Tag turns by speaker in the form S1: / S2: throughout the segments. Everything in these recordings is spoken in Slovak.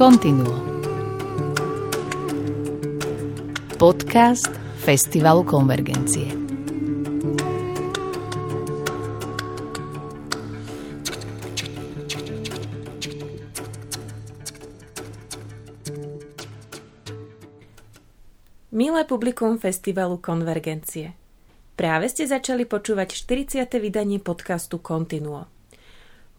S1: Continuo. Podcast Festivalu Konvergencie.
S2: Milé publikum Festivalu Konvergencie. Práve ste začali počúvať 40. vydanie podcastu Continuo.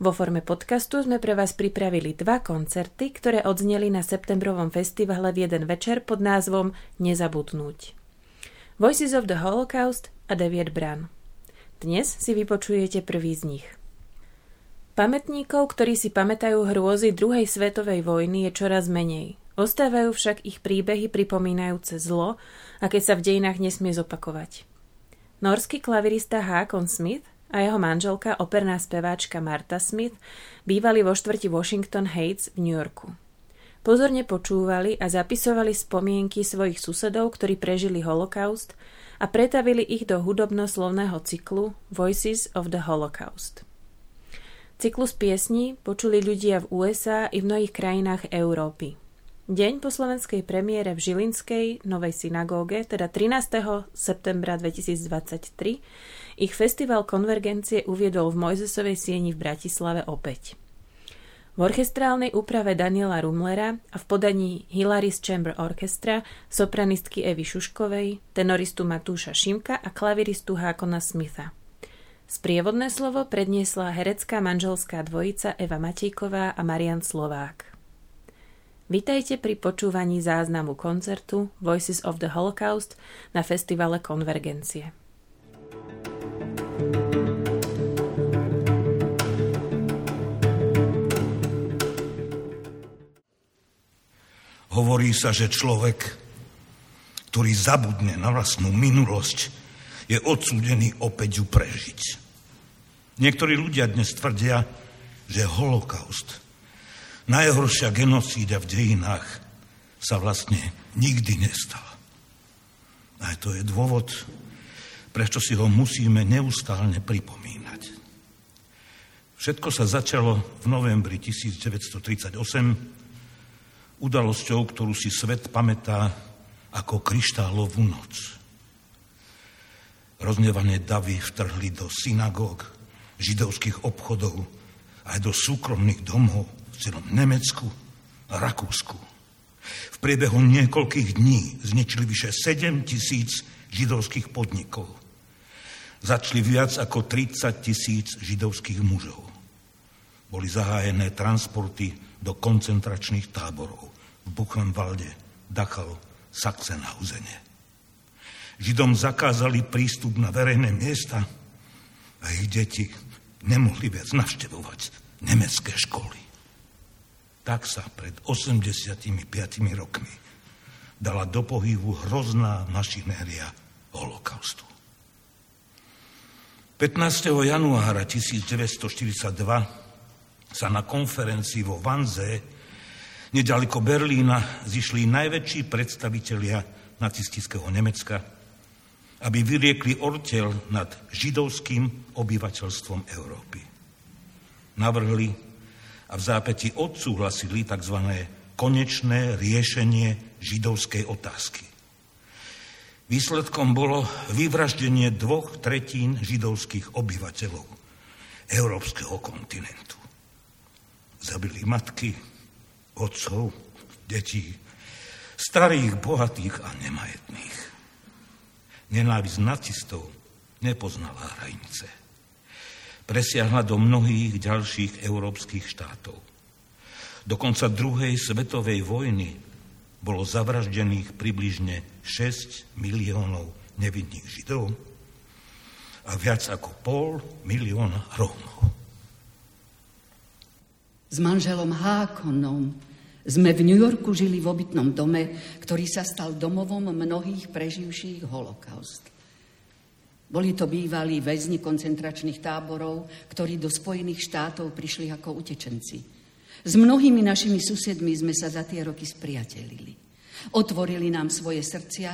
S2: Vo forme podcastu sme pre vás pripravili dva koncerty, ktoré odzneli na septembrovom festivale v jeden večer pod názvom Nezabudnúť. Voices of the Holocaust a Deviet Bran. Dnes si vypočujete prvý z nich. Pamätníkov, ktorí si pamätajú hrôzy druhej svetovej vojny, je čoraz menej. Ostávajú však ich príbehy pripomínajúce zlo, aké sa v dejinách nesmie zopakovať. Norský klavirista Hakon Smith a jeho manželka, operná speváčka Marta Smith, bývali vo štvrti Washington Heights v New Yorku. Pozorne počúvali a zapisovali spomienky svojich susedov, ktorí prežili holokaust a pretavili ich do hudobno-slovného cyklu Voices of the Holocaust. Cyklus piesní počuli ľudia v USA i v mnohých krajinách Európy. Deň po slovenskej premiére v Žilinskej Novej synagóge, teda 13. septembra 2023, ich festival konvergencie uviedol v Mojzesovej sieni v Bratislave opäť. V orchestrálnej úprave Daniela Rumlera a v podaní Hilaris Chamber Orchestra sopranistky Evy Šuškovej, tenoristu Matúša Šimka a klaviristu Hákona Smitha. Sprievodné slovo predniesla herecká manželská dvojica Eva Matíková a Marian Slovák. Vítajte pri počúvaní záznamu koncertu Voices of the Holocaust na festivale Konvergencie.
S3: Hovorí sa, že človek, ktorý zabudne na vlastnú minulosť, je odsúdený opäť ju prežiť. Niektorí ľudia dnes tvrdia, že holokaust, najhoršia genocída v dejinách, sa vlastne nikdy nestal. A to je dôvod, prečo si ho musíme neustále pripomínať. Všetko sa začalo v novembri 1938 udalosťou, ktorú si svet pamätá ako kryštálovú noc. Roznevané davy vtrhli do synagóg, židovských obchodov, aj do súkromných domov v celom Nemecku a Rakúsku. V priebehu niekoľkých dní zničili vyše 7 tisíc židovských podnikov. Začali viac ako 30 tisíc židovských mužov. Boli zahájené transporty do koncentračných táborov v Buchenwalde, Dachau, Sachsenhausene. Židom zakázali prístup na verejné miesta a ich deti nemohli viac navštevovať nemecké školy. Tak sa pred 85 rokmi dala do pohybu hrozná mašinéria holokaustu. 15. januára 1942 sa na konferencii vo Vanze Nedaleko Berlína zišli najväčší predstavitelia nacistického Nemecka, aby vyriekli ortel nad židovským obyvateľstvom Európy. Navrhli a v zápäti odsúhlasili tzv. konečné riešenie židovskej otázky. Výsledkom bolo vyvraždenie dvoch tretín židovských obyvateľov európskeho kontinentu. Zabili matky, otcov, detí, starých, bohatých a nemajetných. Nenávisť nacistov nepoznala hranice. Presiahla do mnohých ďalších európskych štátov. Do konca druhej svetovej vojny bolo zavraždených približne 6 miliónov nevinných Židov a viac ako pol milióna Rómov.
S4: S manželom Hákonom sme v New Yorku žili v obytnom dome, ktorý sa stal domovom mnohých preživších holokaust. Boli to bývalí väzni koncentračných táborov, ktorí do Spojených štátov prišli ako utečenci. S mnohými našimi susedmi sme sa za tie roky spriatelili. Otvorili nám svoje srdcia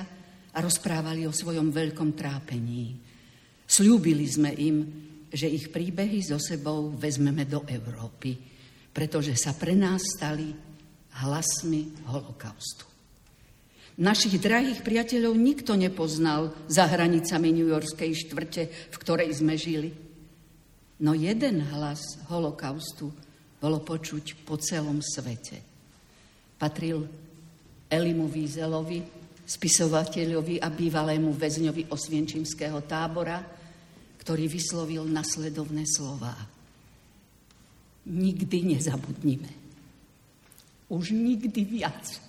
S4: a rozprávali o svojom veľkom trápení. Sľúbili sme im, že ich príbehy so sebou vezmeme do Európy pretože sa pre nás stali hlasmi holokaustu. Našich drahých priateľov nikto nepoznal za hranicami New Yorkskej štvrte, v ktorej sme žili. No jeden hlas holokaustu bolo počuť po celom svete. Patril Elimu Vízelovi, spisovateľovi a bývalému väzňovi osvienčimského tábora, ktorý vyslovil nasledovné slová. Nikdy nezabudnime. Už nikdy viac.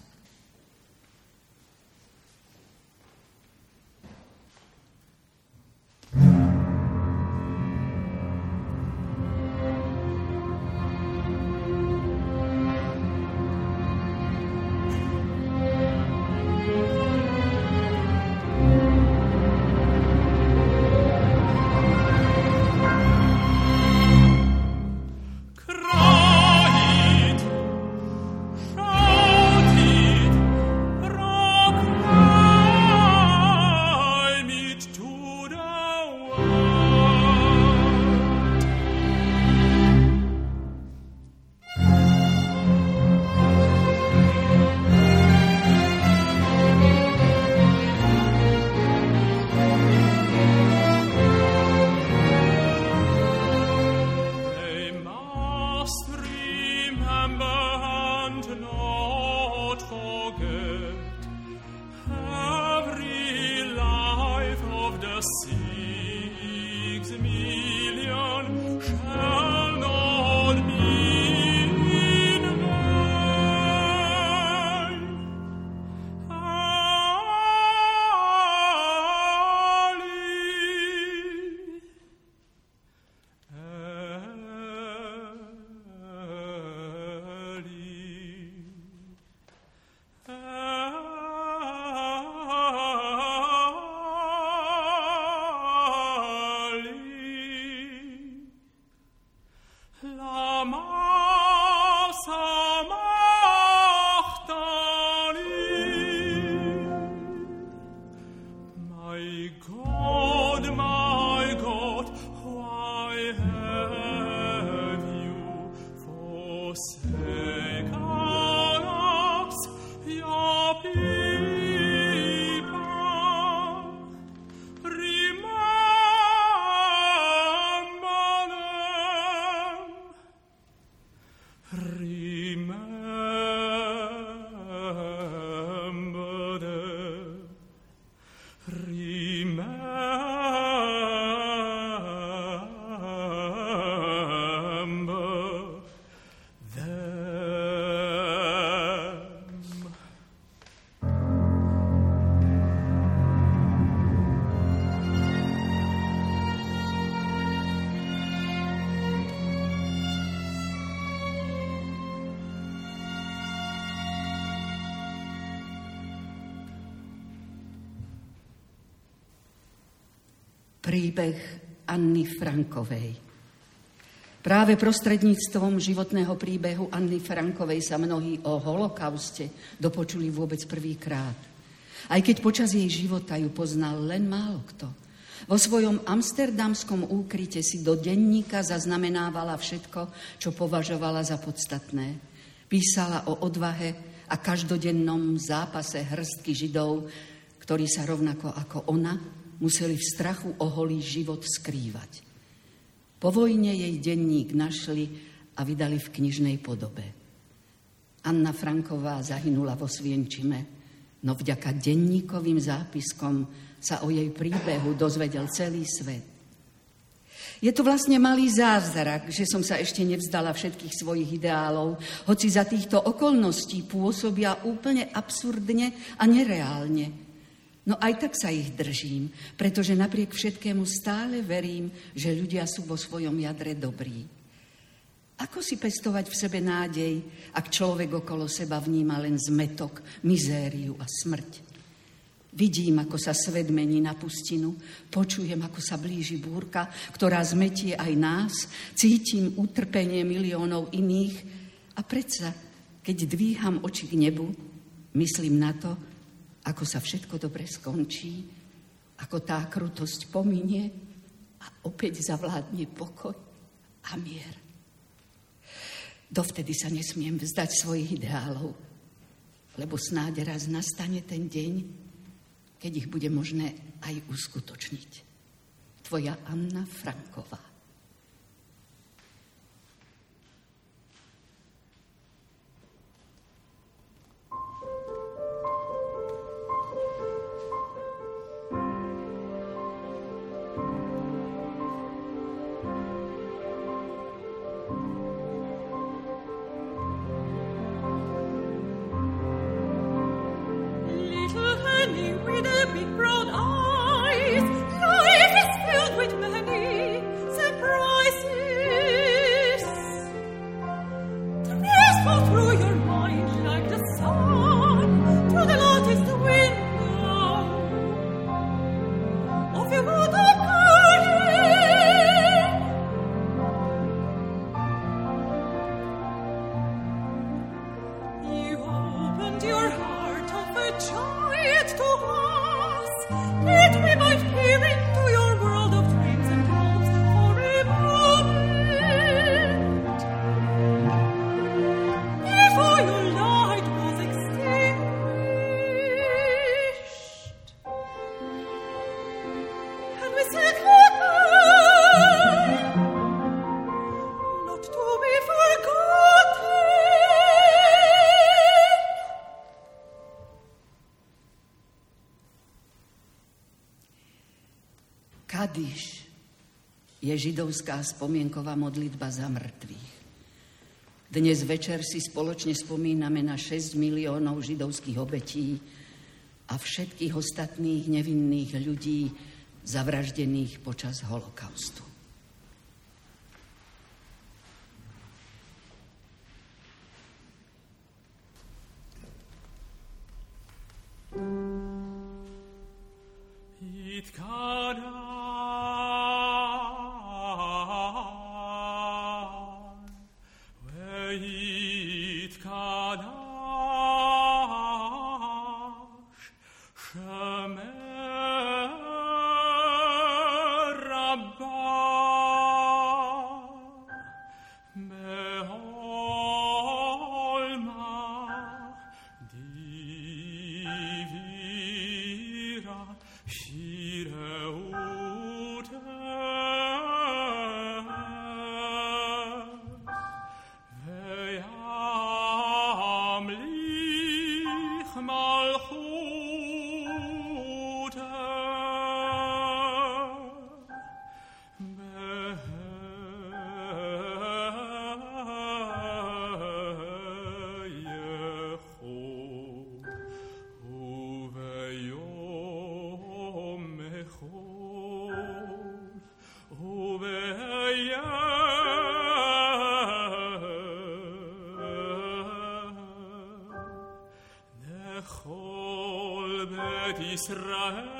S4: Príbeh Anny Frankovej. Práve prostredníctvom životného príbehu Anny Frankovej sa mnohí o holokauste dopočuli vôbec prvýkrát. Aj keď počas jej života ju poznal len málo kto. Vo svojom amsterdamskom úkryte si do denníka zaznamenávala všetko, čo považovala za podstatné. Písala o odvahe a každodennom zápase hrstky židov, ktorí sa rovnako ako ona museli v strachu o holý život skrývať. Po vojne jej denník našli a vydali v knižnej podobe. Anna Franková zahynula vo Svienčime, no vďaka denníkovým zápiskom sa o jej príbehu dozvedel celý svet. Je to vlastne malý zázrak, že som sa ešte nevzdala všetkých svojich ideálov, hoci za týchto okolností pôsobia úplne absurdne a nereálne. No aj tak sa ich držím, pretože napriek všetkému stále verím, že ľudia sú vo svojom jadre dobrí. Ako si pestovať v sebe nádej, ak človek okolo seba vníma len zmetok, mizériu a smrť? Vidím, ako sa svet mení na pustinu, počujem, ako sa blíži búrka, ktorá zmetie aj nás, cítim utrpenie miliónov iných a predsa, keď dvíham oči k nebu, myslím na to, ako sa všetko dobre skončí, ako tá krutosť pominie a opäť zavládne pokoj a mier.
S5: Dovtedy sa nesmiem vzdať svojich ideálov, lebo snáď raz nastane ten deň, keď ich bude možné aj uskutočniť. Tvoja Anna Franková. Židovská spomienková modlitba za mŕtvych. Dnes večer si spoločne spomíname na 6 miliónov židovských obetí a všetkých ostatných nevinných ľudí zavraždených počas holokaustu. Israel.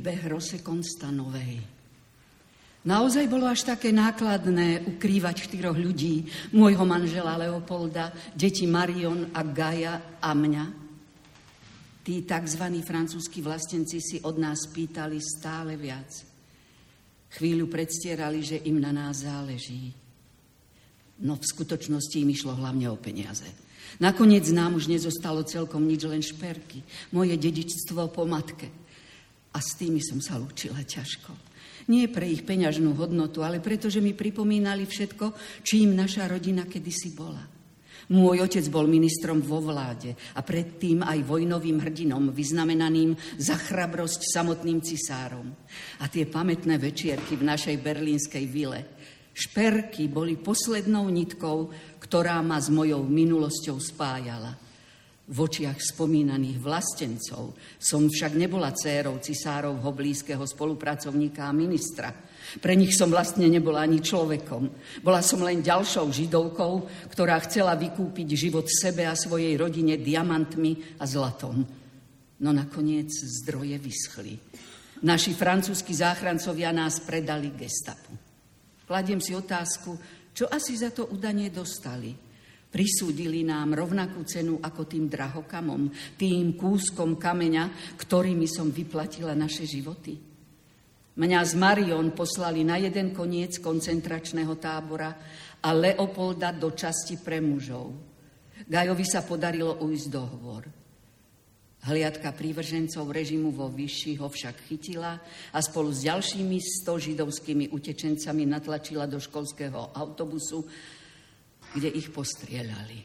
S4: Príbeh Rose Konstanovej. Naozaj bolo až také nákladné ukrývať štyroch ľudí, môjho manžela Leopolda, deti Marion a Gaja a mňa. Tí tzv. francúzski vlastenci si od nás pýtali stále viac. Chvíľu predstierali, že im na nás záleží. No v skutočnosti im išlo hlavne o peniaze. Nakoniec nám už nezostalo celkom nič, len šperky. Moje dedičstvo po matke. A s tými som sa lúčila ťažko. Nie pre ich peňažnú hodnotu, ale preto, že mi pripomínali všetko, čím naša rodina kedysi bola. Môj otec bol ministrom vo vláde a predtým aj vojnovým hrdinom, vyznamenaným za chrabrosť samotným cisárom. A tie pamätné večierky v našej berlínskej vile. Šperky boli poslednou nitkou, ktorá ma s mojou minulosťou spájala v očiach spomínaných vlastencov som však nebola cérou cisárovho blízkeho spolupracovníka a ministra. Pre nich som vlastne nebola ani človekom. Bola som len ďalšou židovkou, ktorá chcela vykúpiť život sebe a svojej rodine diamantmi a zlatom. No nakoniec zdroje vyschli. Naši francúzski záchrancovia nás predali gestapu. Kladiem si otázku, čo asi za to udanie dostali. Prisúdili nám rovnakú cenu ako tým drahokamom, tým kúskom kameňa, ktorými som vyplatila naše životy. Mňa z Marion poslali na jeden koniec koncentračného tábora a Leopolda do časti pre mužov. Gajovi sa podarilo ujsť dohovor. Hliadka prívržencov režimu vo Vyši ho však chytila a spolu s ďalšími sto židovskými utečencami natlačila do školského autobusu kde ich postrieľali.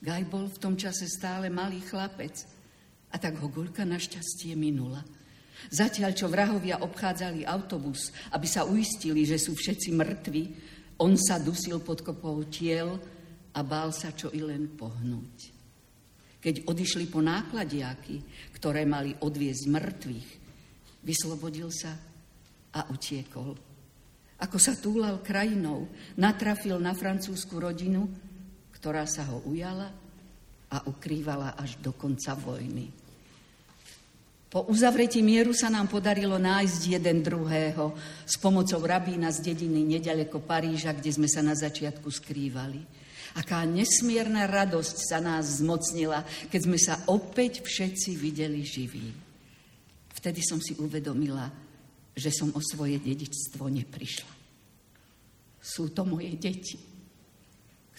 S4: Gaj bol v tom čase stále malý chlapec a tak ho Gulka našťastie minula. Zatiaľ, čo vrahovia obchádzali autobus, aby sa uistili, že sú všetci mŕtvi, on sa dusil pod kopou tiel a bál sa čo i len pohnúť. Keď odišli po nákladiaky, ktoré mali odviezť mŕtvych, vyslobodil sa a utiekol. Ako sa túlal krajinou, natrafil na francúzsku rodinu, ktorá sa ho ujala a ukrývala až do konca vojny. Po uzavretí mieru sa nám podarilo nájsť jeden druhého s pomocou rabína z dediny nedaleko Paríža, kde sme sa na začiatku skrývali. Aká nesmierna radosť sa nás zmocnila, keď sme sa opäť všetci videli živí. Vtedy som si uvedomila, že som o svoje dedičstvo neprišla. Sú to moje deti,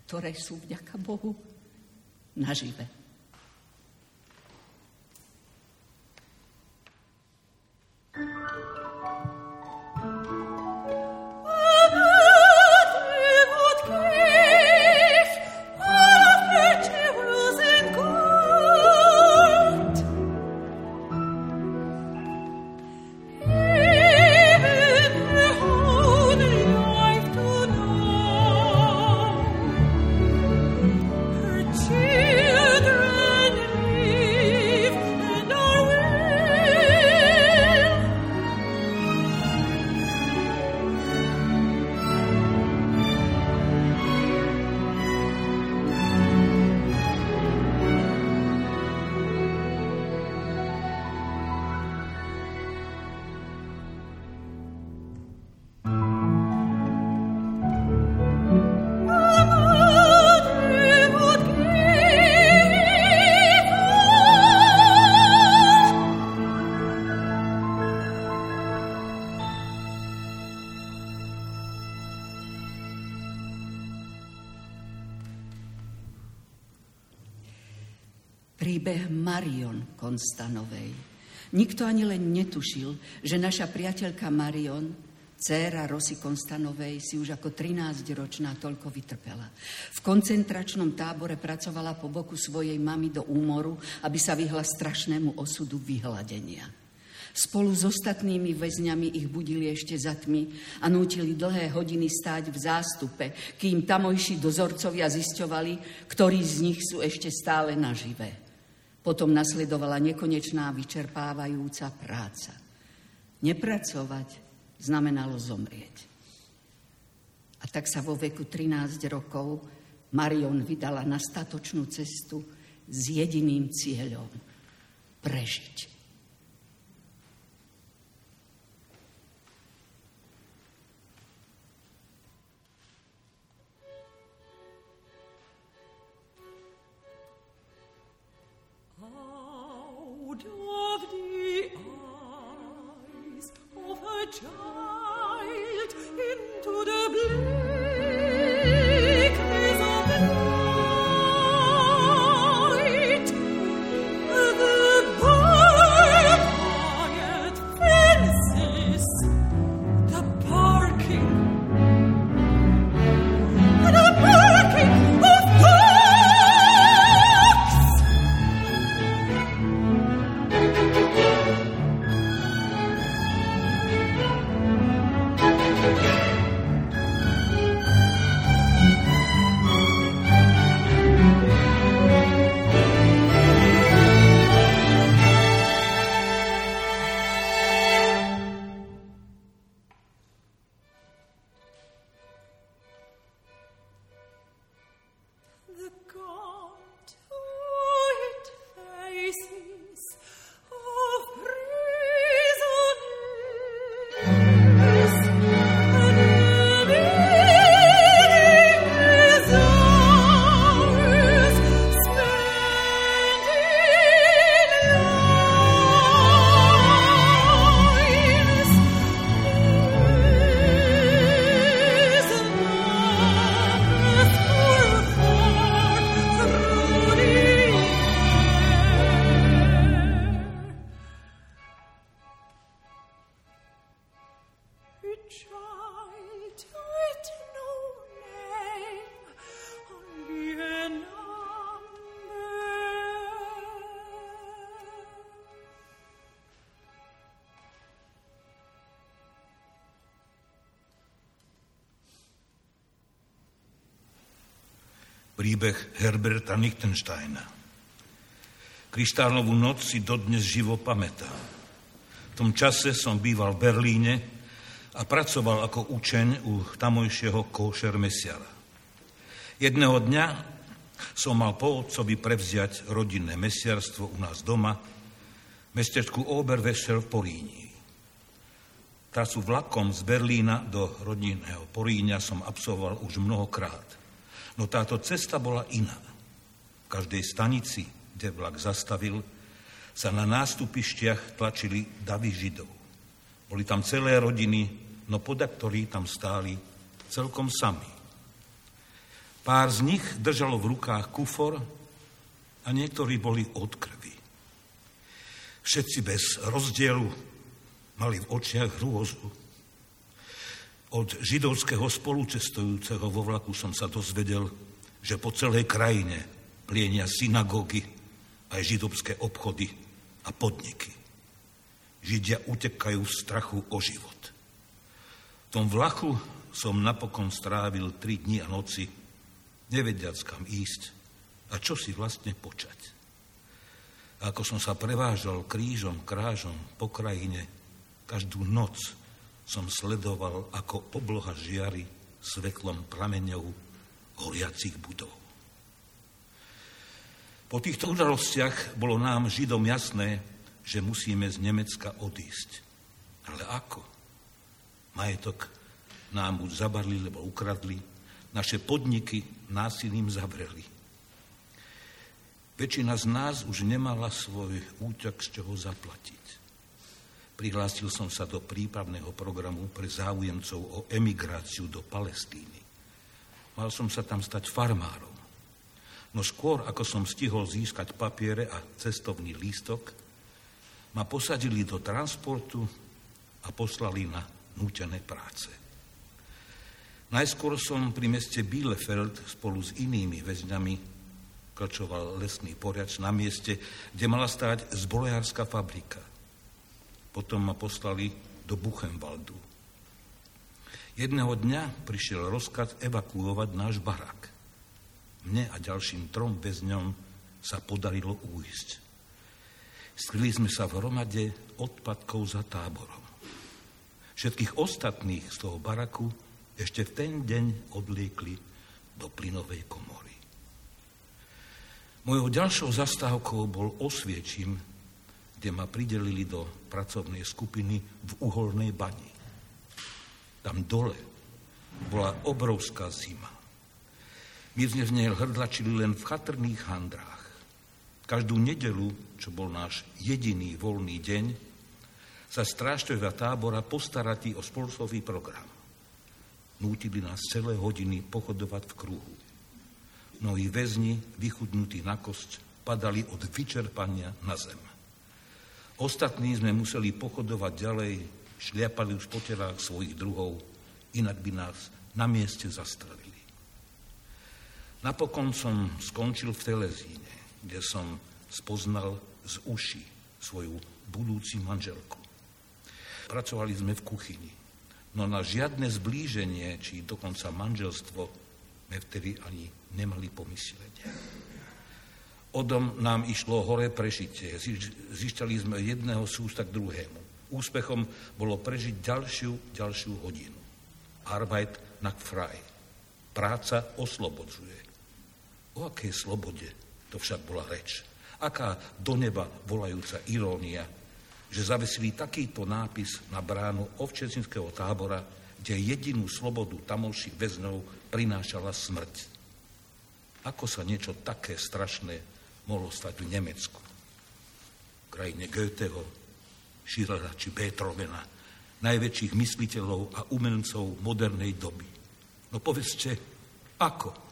S4: ktoré sú vďaka Bohu nažive. príbeh Marion Konstanovej. Nikto ani len netušil, že naša priateľka Marion, dcéra Rosy Konstanovej, si už ako 13-ročná toľko vytrpela. V koncentračnom tábore pracovala po boku svojej mamy do úmoru, aby sa vyhla strašnému osudu vyhľadenia. Spolu s ostatnými väzňami ich budili ešte za tmy a nútili dlhé hodiny stáť v zástupe, kým tamojší dozorcovia zisťovali, ktorí z nich sú ešte stále naživé. Potom nasledovala nekonečná vyčerpávajúca práca. Nepracovať znamenalo zomrieť. A tak sa vo veku 13 rokov Marion vydala na statočnú cestu s jediným cieľom prežiť. child into the blue.
S3: Príbeh Herberta Lichtensteina. Kryštálovú noc si dodnes živo pamätám. V tom čase som býval v Berlíne a pracoval ako učeň u tamojšieho kóšer mesiara. Jedného dňa som mal po otcovi prevziať rodinné mesiarstvo u nás doma, mestečku Oberwesel v Poríni. Trasu vlakom z Berlína do rodinného Poríňa som absolvoval už mnohokrát. No táto cesta bola iná. V každej stanici, kde vlak zastavil, sa na nástupištiach tlačili davy Židov. Boli tam celé rodiny, no poda ktorí tam stáli celkom sami. Pár z nich držalo v rukách kufor a niektorí boli od krvi. Všetci bez rozdielu mali v očiach hrôzu. Od židovského spolucestujúceho vo vlaku som sa dozvedel, že po celej krajine plienia synagógy aj židovské obchody a podniky. Židia utekajú v strachu o život. V tom vlaku som napokon strávil tri dni a noci, nevediac kam ísť a čo si vlastne počať. A ako som sa prevážal krížom, krážom po krajine, každú noc som sledoval, ako obloha žiari svetlom prameňov horiacich budov. Po týchto udalostiach bolo nám, Židom, jasné, že musíme z Nemecka odísť. Ale ako? Majetok nám buď zabarli, lebo ukradli, naše podniky násilím zavreli. Väčšina z nás už nemala svoj úťak z čoho zaplatiť. Prihlásil som sa do prípravného programu pre záujemcov o emigráciu do Palestíny. Mal som sa tam stať farmárom. No skôr, ako som stihol získať papiere a cestovný lístok, ma posadili do transportu a poslali na nútené práce. Najskôr som pri meste Bielefeld spolu s inými väzňami klčoval lesný poriač na mieste, kde mala stáť zbrojárska fabrika. Potom ma poslali do Buchenwaldu. Jedného dňa prišiel rozkaz evakuovať náš barak. Mne a ďalším trom väzňom sa podarilo újsť. Skryli sme sa v hromade odpadkov za táborom. Všetkých ostatných z toho baraku ešte v ten deň odliekli do plynovej komory. Mojou ďalšou zastávkou bol Osviečim, kde ma pridelili do pracovnej skupiny v uholnej bani. Tam dole bola obrovská zima. My sme v nej hrdlačili len v chatrných handrách. Každú nedelu, čo bol náš jediný voľný deň, sa strážtovia tábora postarati o spolcový program. Nútili nás celé hodiny pochodovať v kruhu. Mnohí väzni, vychudnutí na kosť, padali od vyčerpania na zem. Ostatní sme museli pochodovať ďalej, šliapali už po telách svojich druhov, inak by nás na mieste zastrelili. Napokon som skončil v Telezíne, kde som spoznal z uši svoju budúci manželku. Pracovali sme v kuchyni, no na žiadne zblíženie, či dokonca manželstvo, sme vtedy ani nemali pomyslieť. Odom nám išlo hore prežitie. Zišťali sme jedného sústa k druhému. Úspechom bolo prežiť ďalšiu, ďalšiu hodinu. Arbeit nach frei. Práca oslobodzuje. O akej slobode to však bola reč. Aká do neba volajúca irónia, že zavesili takýto nápis na bránu ovčecinského tábora, kde jedinú slobodu tamovších väzňov prinášala smrť. Ako sa niečo také strašné mohlo stať v Nemecku, v krajine Goetheho, Schillera či Beethovena, najväčších mysliteľov a umelcov modernej doby. No povedzte, ako?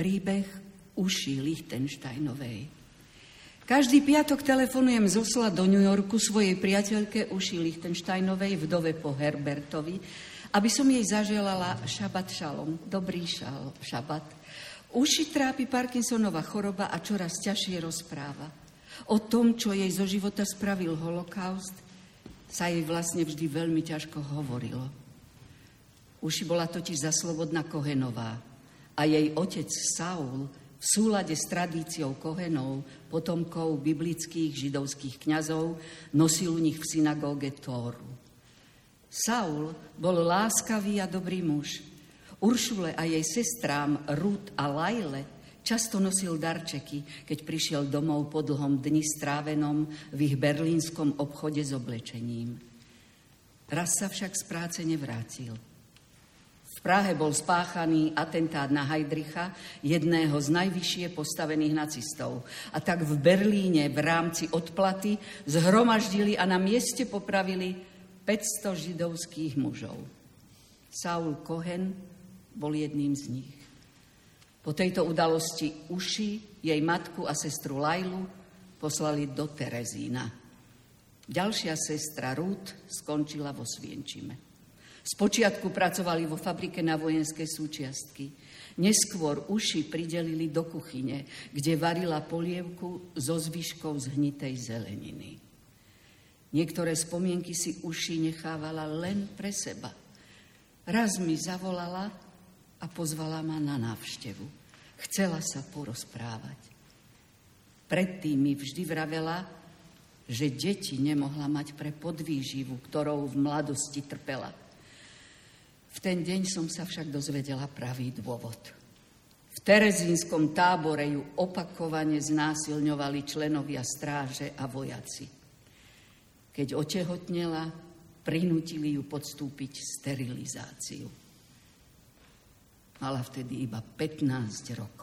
S4: Príbeh uši Lichtensteinovej. Každý piatok telefonujem z Osla do New Yorku svojej priateľke Uši Lichtensteinovej, vdove po Herbertovi, aby som jej zaželala šabat šalom, dobrý šal, šabat. Uši trápi Parkinsonova choroba a čoraz ťažšie rozpráva. O tom, čo jej zo života spravil holokaust, sa jej vlastne vždy veľmi ťažko hovorilo. Uši bola totiž za Slobodná Kohenová a jej otec Saul v súlade s tradíciou Kohenov, potomkov biblických židovských kňazov, nosil u nich v synagóge Tóru. Saul bol láskavý a dobrý muž. Uršule a jej sestrám Ruth a Lajle často nosil darčeky, keď prišiel domov po dlhom dni strávenom v ich berlínskom obchode s oblečením. Raz sa však z práce nevrátil – v Prahe bol spáchaný atentát na Heidricha, jedného z najvyššie postavených nacistov. A tak v Berlíne v rámci odplaty zhromaždili a na mieste popravili 500 židovských mužov. Saul Cohen bol jedným z nich. Po tejto udalosti Uši, jej matku a sestru Lajlu poslali do Terezína. Ďalšia sestra Ruth skončila vo Svienčime. Spočiatku pracovali vo fabrike na vojenské súčiastky. Neskôr uši pridelili do kuchyne, kde varila polievku zo zvyškov zhnitej zeleniny. Niektoré spomienky si uši nechávala len pre seba. Raz mi zavolala a pozvala ma na návštevu. Chcela sa porozprávať. Predtým mi vždy vravela, že deti nemohla mať pre podvýživu, ktorou v mladosti trpela. V ten deň som sa však dozvedela pravý dôvod. V Terezínskom tábore ju opakovane znásilňovali členovia stráže a vojaci. Keď otehotnela, prinútili ju podstúpiť sterilizáciu. Mala vtedy iba 15 rokov.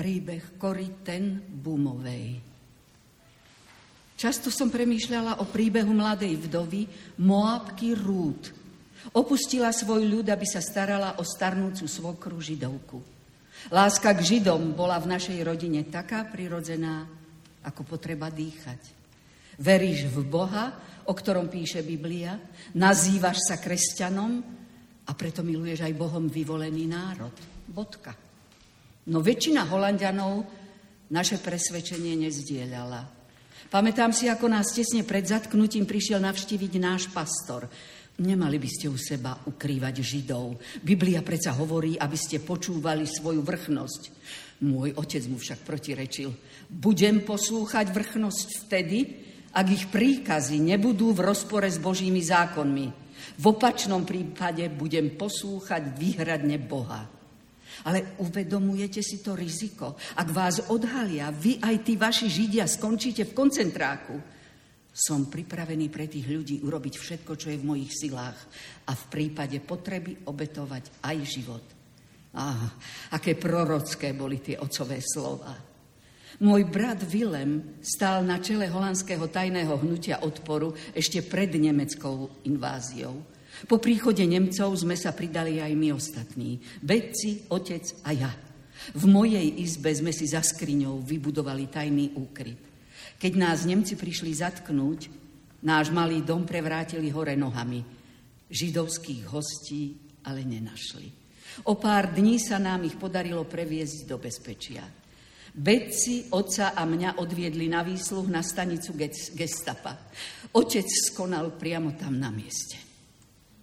S4: Príbeh Kory Ten Bumovej. Často som premýšľala o príbehu mladej vdovy Moabky Rút. Opustila svoj ľud, aby sa starala o starnúcu svokru židovku. Láska k Židom bola v našej rodine taká prirodzená, ako potreba dýchať. Veríš v Boha, o ktorom píše Biblia, nazývaš sa kresťanom a preto miluješ aj Bohom vyvolený národ. Bodka. No väčšina Holandianov naše presvedčenie nezdieľala. Pamätám si, ako nás tesne pred zatknutím prišiel navštíviť náš pastor. Nemali by ste u seba ukrývať Židov. Biblia predsa hovorí, aby ste počúvali svoju vrchnosť. Môj otec mu však protirečil. Budem poslúchať vrchnosť vtedy, ak ich príkazy nebudú v rozpore s Božími zákonmi. V opačnom prípade budem poslúchať výhradne Boha. Ale uvedomujete si to riziko. Ak vás odhalia, vy aj tí vaši Židia skončíte v koncentráku. Som pripravený pre tých ľudí urobiť všetko, čo je v mojich silách a v prípade potreby obetovať aj život. Á, aké prorocké boli tie ocové slova. Môj brat Willem stál na čele holandského tajného hnutia odporu ešte pred nemeckou inváziou. Po príchode Nemcov sme sa pridali aj my ostatní. Bedci, otec a ja. V mojej izbe sme si za skriňou vybudovali tajný úkryt. Keď nás Nemci prišli zatknúť, náš malý dom prevrátili hore nohami. Židovských hostí ale nenašli. O pár dní sa nám ich podarilo previesť do bezpečia. Bedci, otca a mňa odviedli na výsluh na stanicu gestapa. Otec skonal priamo tam na mieste.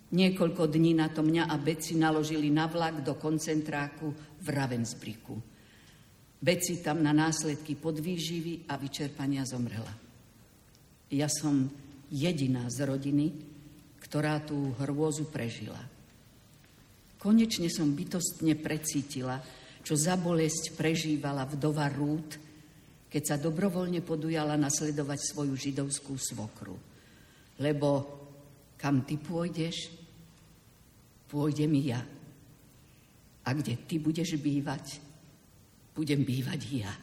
S4: Niekoľko dní na to mňa a Beci naložili na vlak do koncentráku v Ravensbriku. Beci tam na následky podvýživy a vyčerpania zomrela. Ja som jediná z rodiny, ktorá tú hrôzu prežila. Konečne som bytostne precítila, čo za bolesť prežívala vdova Rút, keď sa dobrovoľne podujala nasledovať svoju židovskú svokru. Lebo kam ty pôjdeš, pôjdem ja. A kde ty budeš bývať, budem bývať ja.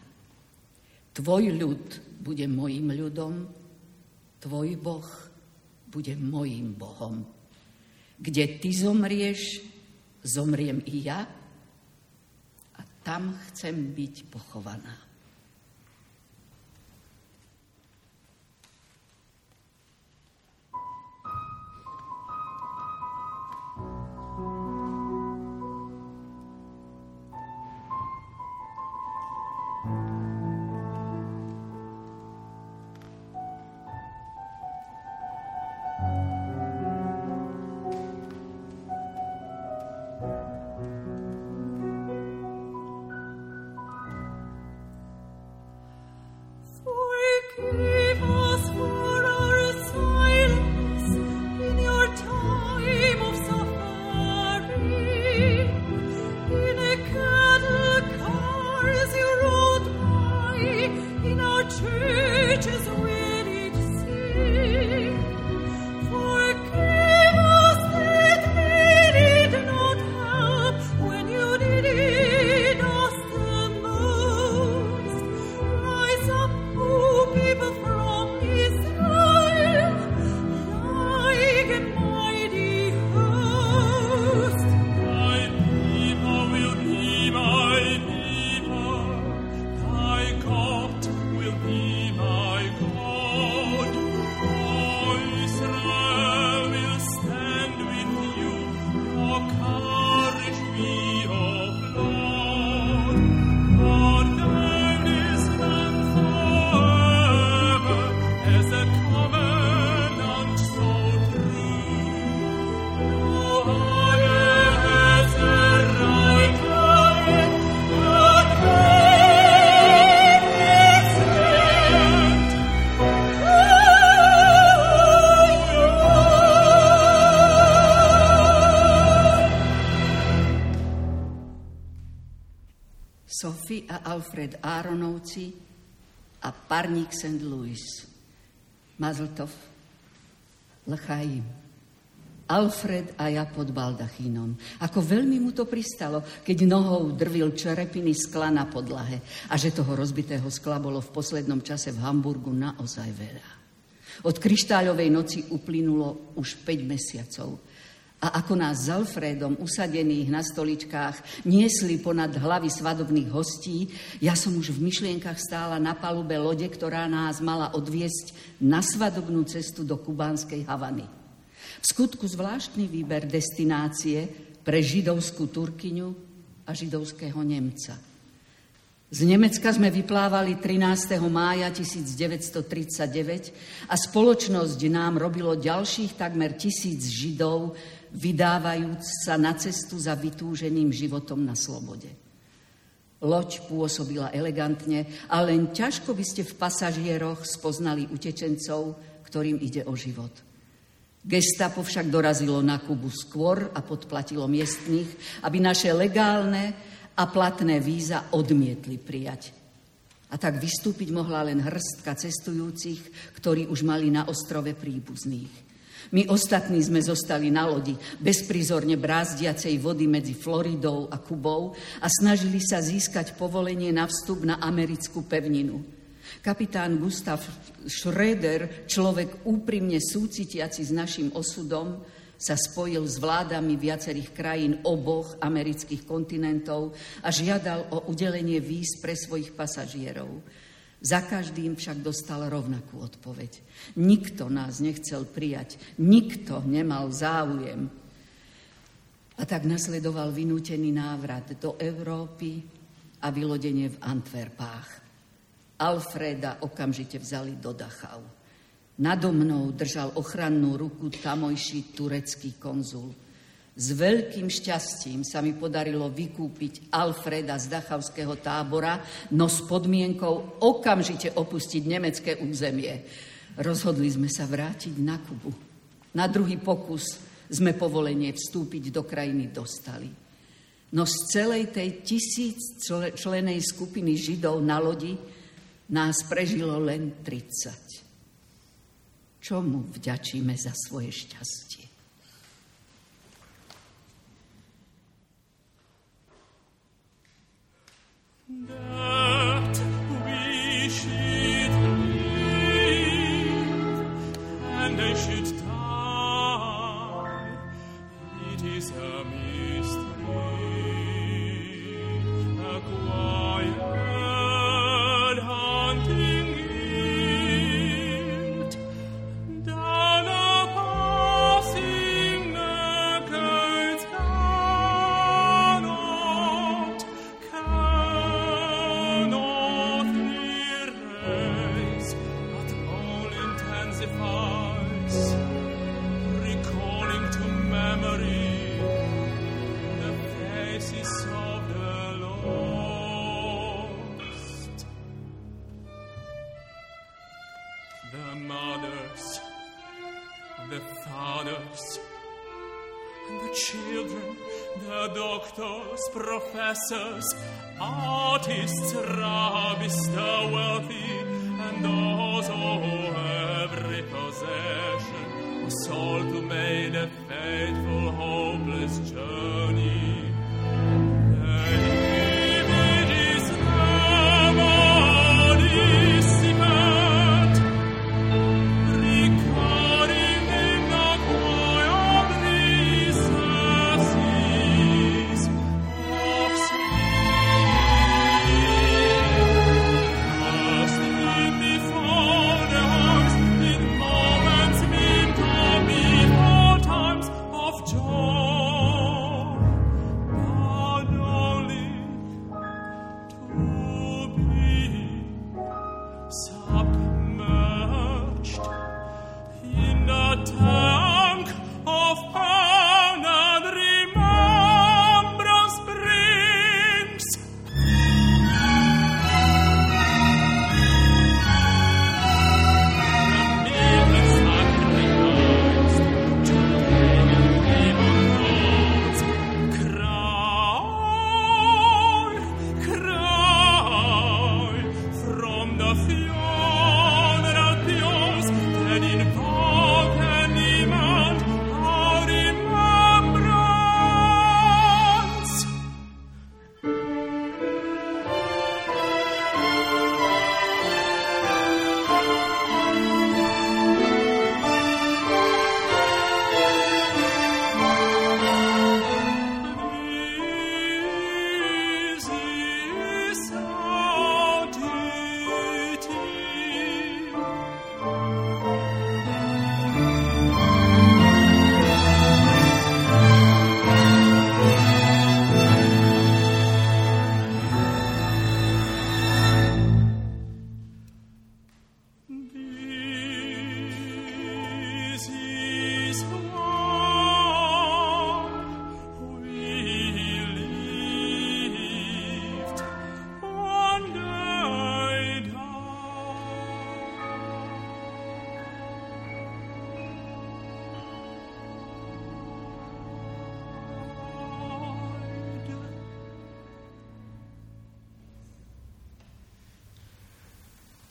S4: Tvoj ľud bude mojim ľudom, tvoj Boh bude mojim Bohom. Kde ty zomrieš, zomriem i ja a tam chcem byť pochovaná. Alfred Áronovci a Parník St. Louis. Mazltov, L'chaim. Alfred a ja pod baldachínom. Ako veľmi mu to pristalo, keď nohou drvil čerepiny skla na podlahe a že toho rozbitého skla bolo v poslednom čase v Hamburgu naozaj veľa. Od kryštáľovej noci uplynulo už 5 mesiacov. A ako nás s Alfredom, usadených na stoličkách, niesli ponad hlavy svadobných hostí, ja som už v myšlienkach stála na palube lode, ktorá nás mala odviesť na svadobnú cestu do kubánskej Havany. V skutku zvláštny výber destinácie pre židovskú Turkyňu a židovského Nemca. Z Nemecka sme vyplávali 13. mája 1939 a spoločnosť nám robilo ďalších takmer tisíc Židov, vydávajúc sa na cestu za vytúženým životom na slobode. Loď pôsobila elegantne a len ťažko by ste v pasažieroch spoznali utečencov, ktorým ide o život. Gestapo však dorazilo na Kubu skôr a podplatilo miestných, aby naše legálne a platné víza odmietli prijať. A tak vystúpiť mohla len hrstka cestujúcich, ktorí už mali na ostrove príbuzných. My ostatní sme zostali na lodi, bezprizorne brázdiacej vody medzi Floridou a Kubou a snažili sa získať povolenie na vstup na americkú pevninu. Kapitán Gustav Schröder, človek úprimne súcitiaci s našim osudom, sa spojil s vládami viacerých krajín oboch amerických kontinentov a žiadal o udelenie víz pre svojich pasažierov. Za každým však dostal rovnakú odpoveď. Nikto nás nechcel prijať, nikto nemal záujem. A tak nasledoval vynútený návrat do Európy a vylodenie v Antwerpách. Alfreda okamžite vzali do Dachau. Nado mnou držal ochrannú ruku tamojší turecký konzul. S veľkým šťastím sa mi podarilo vykúpiť Alfreda z Dachavského tábora, no s podmienkou okamžite opustiť nemecké územie. Rozhodli sme sa vrátiť na Kubu. Na druhý pokus sme povolenie vstúpiť do krajiny dostali. No z celej tej tisíc členej skupiny Židov na lodi nás prežilo len 30. Čomu vďačíme za svoje šťastie? That we should and I should the mothers, the fathers, and the children, the doctors, professors, artists, rabbis, the wealthy, and those who have repossession, was all to make a faithful, hopeless journey.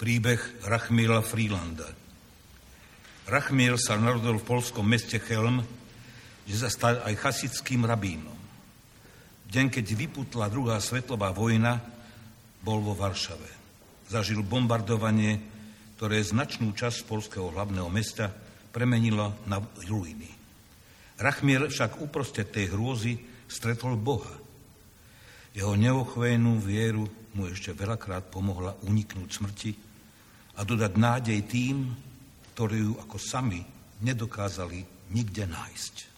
S3: Príbeh Rachmiela Freelanda. Rachmiel sa narodil v polskom meste Chelm, kde sa stal aj chasickým rabínom. Deň, keď vyputla druhá svetová vojna, bol vo Varšave. Zažil bombardovanie, ktoré značnú časť polského hlavného mesta premenilo na ruiny. Rachmiel však uprostred tej hrôzy stretol Boha. Jeho neochvejnú vieru mu ešte veľakrát pomohla uniknúť smrti a dodať nádej tým, ktorí ju ako sami nedokázali nikde nájsť.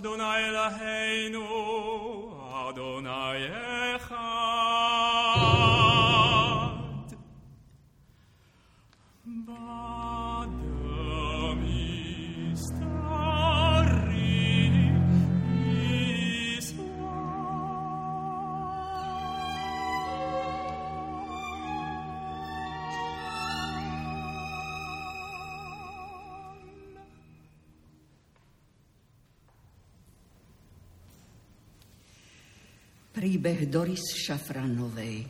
S3: Adonai Eloheinu, Adonai Echad.
S4: Príbeh Doris Šafranovej.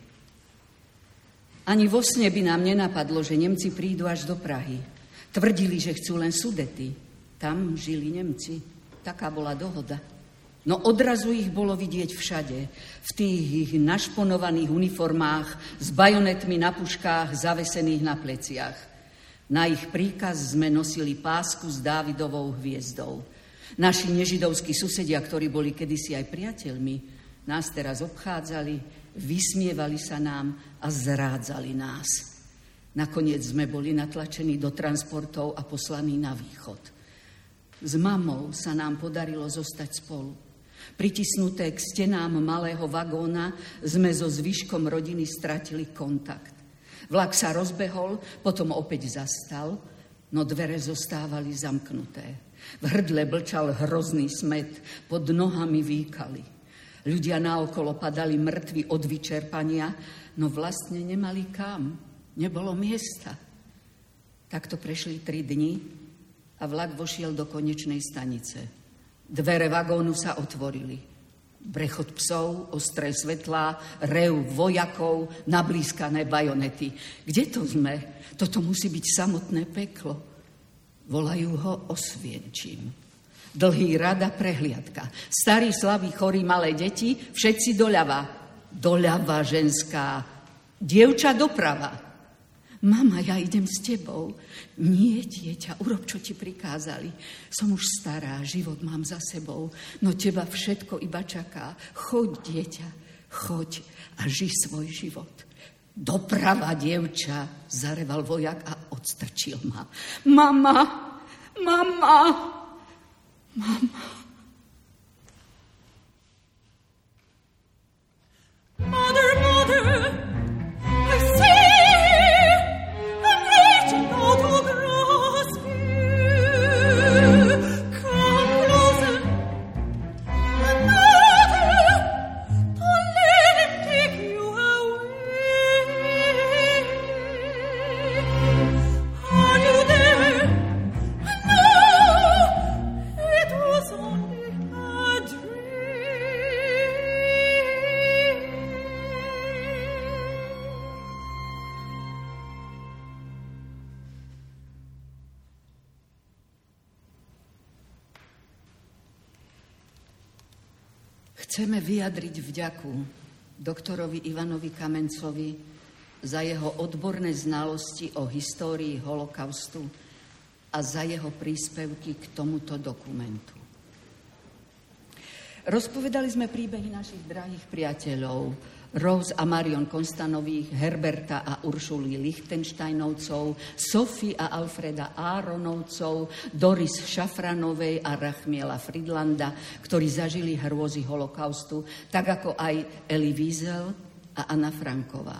S4: Ani vo sne by nám nenapadlo, že Nemci prídu až do Prahy. Tvrdili, že chcú len sudety. Tam žili Nemci. Taká bola dohoda. No odrazu ich bolo vidieť všade. V tých ich našponovaných uniformách s bajonetmi na puškách zavesených na pleciach. Na ich príkaz sme nosili pásku s Dávidovou hviezdou. Naši nežidovskí susedia, ktorí boli kedysi aj priateľmi, nás teraz obchádzali, vysmievali sa nám a zrádzali nás. Nakoniec sme boli natlačení do transportov a poslaní na východ. S mamou sa nám podarilo zostať spolu. Pritisnuté k stenám malého vagóna sme so zvyškom rodiny stratili kontakt. Vlak sa rozbehol, potom opäť zastal, no dvere zostávali zamknuté. V hrdle blčal hrozný smet, pod nohami výkali. Ľudia naokolo padali mŕtvi od vyčerpania, no vlastne nemali kam. Nebolo miesta. Takto prešli tri dni a vlak vošiel do konečnej stanice. Dvere vagónu sa otvorili. Brechod psov, ostré svetlá, rev vojakov, nablískané bajonety. Kde to sme? Toto musí byť samotné peklo. Volajú ho Osvienčím. Dlhý rada prehliadka. Starí, slaví, chorí, malé deti, všetci doľava. Doľava ženská. Dievča doprava. Mama, ja idem s tebou. Nie, dieťa, urob, čo ti prikázali. Som už stará, život mám za sebou, no teba všetko iba čaká. Choď, dieťa, choď a ži svoj život. Doprava, dievča, zareval vojak a odstrčil ma. Mama, mama, Mama.
S5: Mother, mother.
S4: Chceme vyjadriť vďaku doktorovi Ivanovi Kamencovi za jeho odborné znalosti o histórii holokaustu a za jeho príspevky k tomuto dokumentu. Rozpovedali sme príbehy našich drahých priateľov, Rose a Marion Konstanových, Herberta a Uršuly Lichtensteinovcov, Sofie a Alfreda Áronovcov, Doris Šafranovej a Rachmiela Fridlanda, ktorí zažili hrôzy holokaustu, tak ako aj Eli Wiesel a Anna Franková.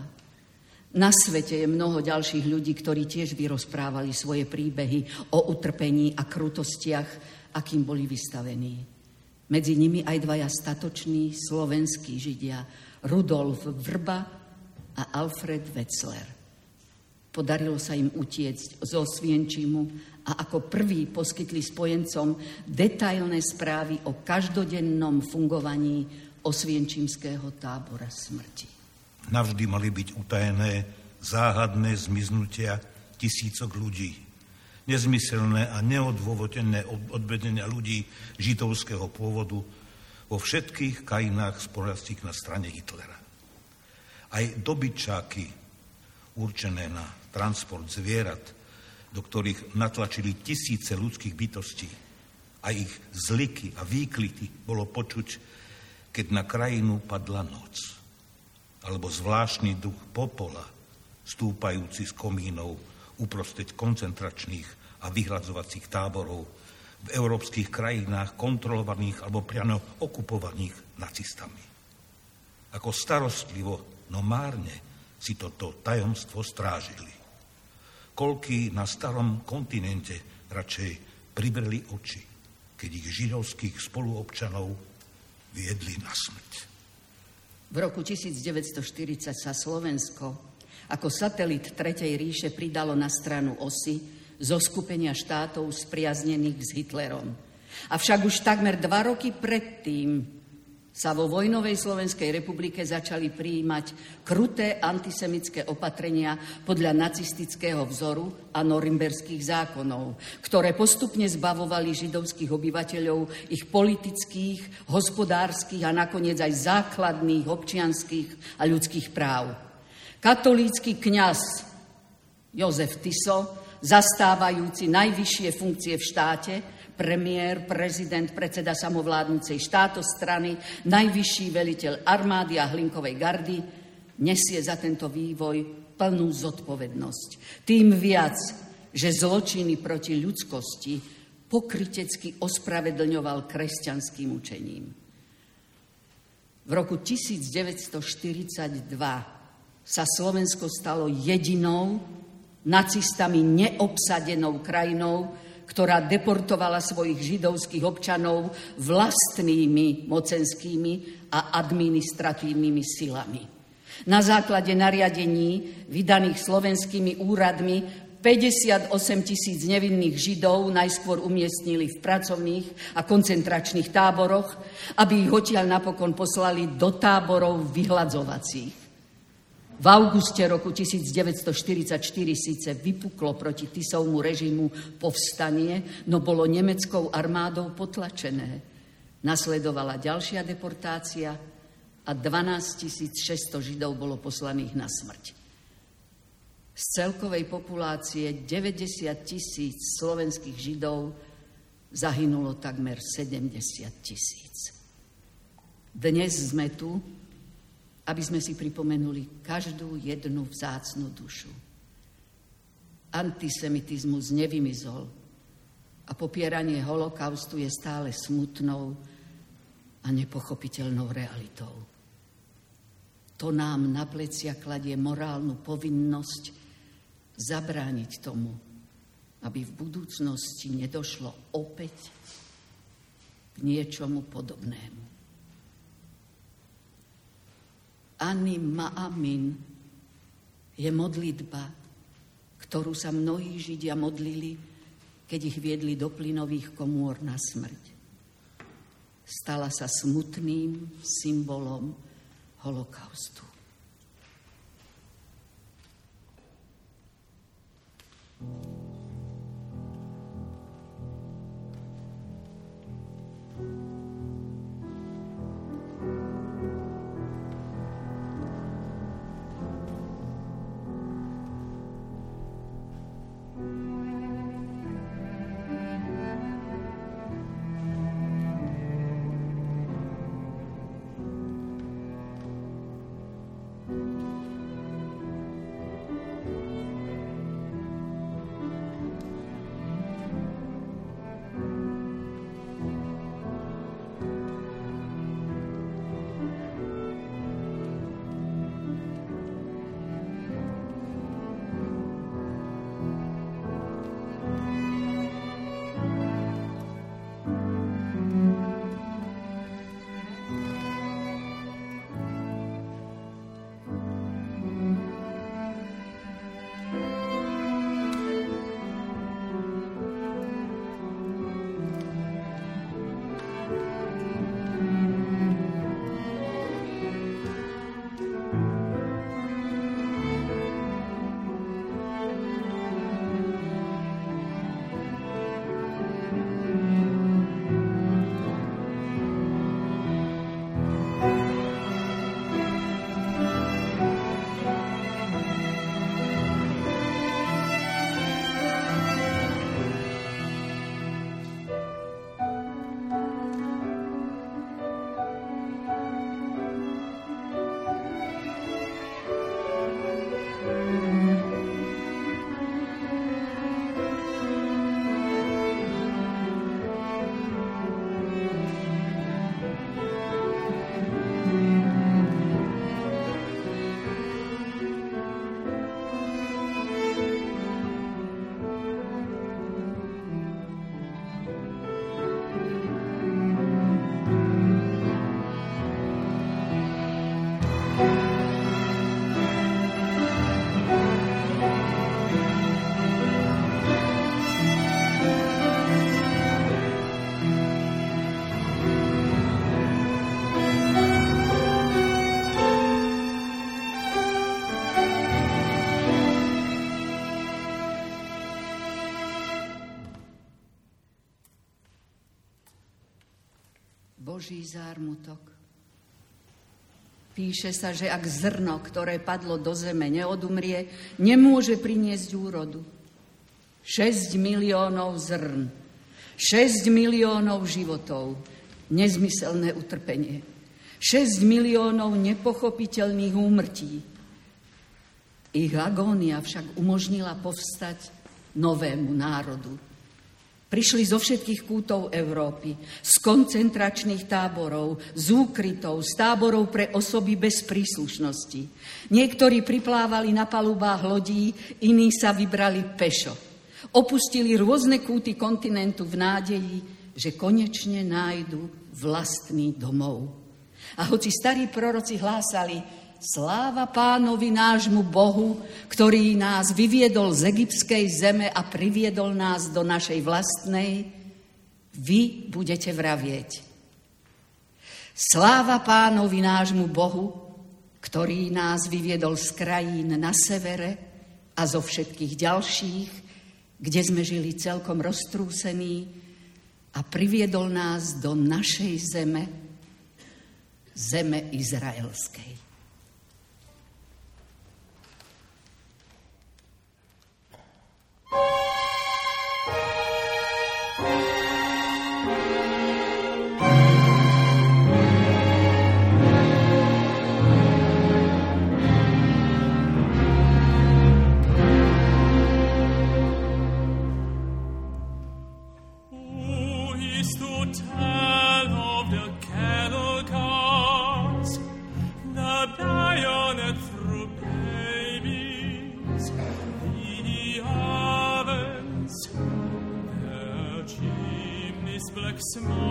S4: Na svete je mnoho ďalších ľudí, ktorí tiež vyrozprávali svoje príbehy o utrpení a krutostiach, akým boli vystavení. Medzi nimi aj dvaja statoční slovenskí židia, Rudolf Vrba a Alfred Wetzler. Podarilo sa im utiecť zo Svienčimu a ako prvý poskytli spojencom detailné správy o každodennom fungovaní osvienčimského tábora smrti.
S3: Navždy mali byť utajené záhadné zmiznutia tisícok ľudí. Nezmyselné a neodôvodené odvedenia ľudí židovského pôvodu vo všetkých krajinách sporazík na strane Hitlera. Aj dobyčáky určené na transport zvierat, do ktorých natlačili tisíce ľudských bytostí a ich zliky a výklity bolo počuť, keď na krajinu padla noc. Alebo zvláštny duch popola, stúpajúci z komínov uprostred koncentračných a vyhľadzovacích táborov, v európskych krajinách kontrolovaných alebo priamo okupovaných nacistami. Ako starostlivo, no márne si toto tajomstvo strážili. Koľký na starom kontinente radšej pribreli oči, keď ich židovských spoluobčanov viedli na smrť.
S4: V roku 1940 sa Slovensko ako satelit Tretej ríše pridalo na stranu osy zo skupenia štátov spriaznených s Hitlerom. Avšak už takmer dva roky predtým sa vo vojnovej Slovenskej republike začali prijímať kruté antisemické opatrenia podľa nacistického vzoru a norimberských zákonov, ktoré postupne zbavovali židovských obyvateľov ich politických, hospodárskych a nakoniec aj základných občianských a ľudských práv. Katolícky kňaz Jozef Tiso zastávajúci najvyššie funkcie v štáte, premiér, prezident, predseda samovládnucej štátostrany, najvyšší veliteľ armády a hlinkovej gardy, nesie za tento vývoj plnú zodpovednosť. Tým viac, že zločiny proti ľudskosti pokrytecky ospravedlňoval kresťanským učením. V roku 1942 sa Slovensko stalo jedinou nacistami neobsadenou krajinou, ktorá deportovala svojich židovských občanov vlastnými mocenskými a administratívnymi silami. Na základe nariadení vydaných slovenskými úradmi 58 tisíc nevinných Židov najskôr umiestnili v pracovných a koncentračných táboroch, aby ich odtiaľ napokon poslali do táborov vyhľadzovacích. V auguste roku 1944 síce vypuklo proti Tisovmu režimu povstanie, no bolo nemeckou armádou potlačené. Nasledovala ďalšia deportácia a 12 600 Židov bolo poslaných na smrť. Z celkovej populácie 90 tisíc slovenských Židov zahynulo takmer 70 tisíc. Dnes sme tu, aby sme si pripomenuli každú jednu vzácnu dušu. Antisemitizmus nevymizol a popieranie holokaustu je stále smutnou a nepochopiteľnou realitou. To nám na plecia kladie morálnu povinnosť zabrániť tomu, aby v budúcnosti nedošlo opäť k niečomu podobnému. Ani Ma'amin je modlitba, ktorú sa mnohí Židia modlili, keď ich viedli do plynových komôr na smrť. Stala sa smutným symbolom holokaustu. thank you Boží zármutok. Píše sa, že ak zrno, ktoré padlo do zeme, neodumrie, nemôže priniesť úrodu. 6 miliónov zrn, 6 miliónov životov, nezmyselné utrpenie, 6 miliónov nepochopiteľných úmrtí. Ich agónia však umožnila povstať novému národu, Prišli zo všetkých kútov Európy, z koncentračných táborov, z úkrytov, z táborov pre osoby bez príslušnosti. Niektorí priplávali na palubách lodí, iní sa vybrali pešo. Opustili rôzne kúty kontinentu v nádeji, že konečne nájdu vlastný domov. A hoci starí proroci hlásali, Sláva pánovi nášmu Bohu, ktorý nás vyviedol z egyptskej zeme a priviedol nás do našej vlastnej, vy budete vravieť. Sláva pánovi nášmu Bohu, ktorý nás vyviedol z krajín na severe a zo všetkých ďalších, kde sme žili celkom roztrúsení a priviedol nás do našej zeme, zeme izraelskej.
S5: Bye. to me.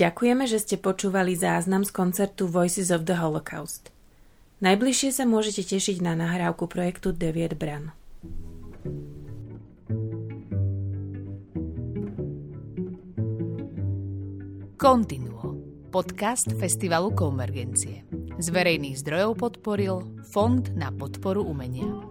S2: Ďakujeme, že ste počúvali záznam z koncertu Voices of the Holocaust. Najbližšie sa môžete tešiť na nahrávku projektu Deviet Bran.
S1: Continuo. Podcast Festivalu Konvergencie. Z verejných zdrojov podporil Fond na podporu umenia.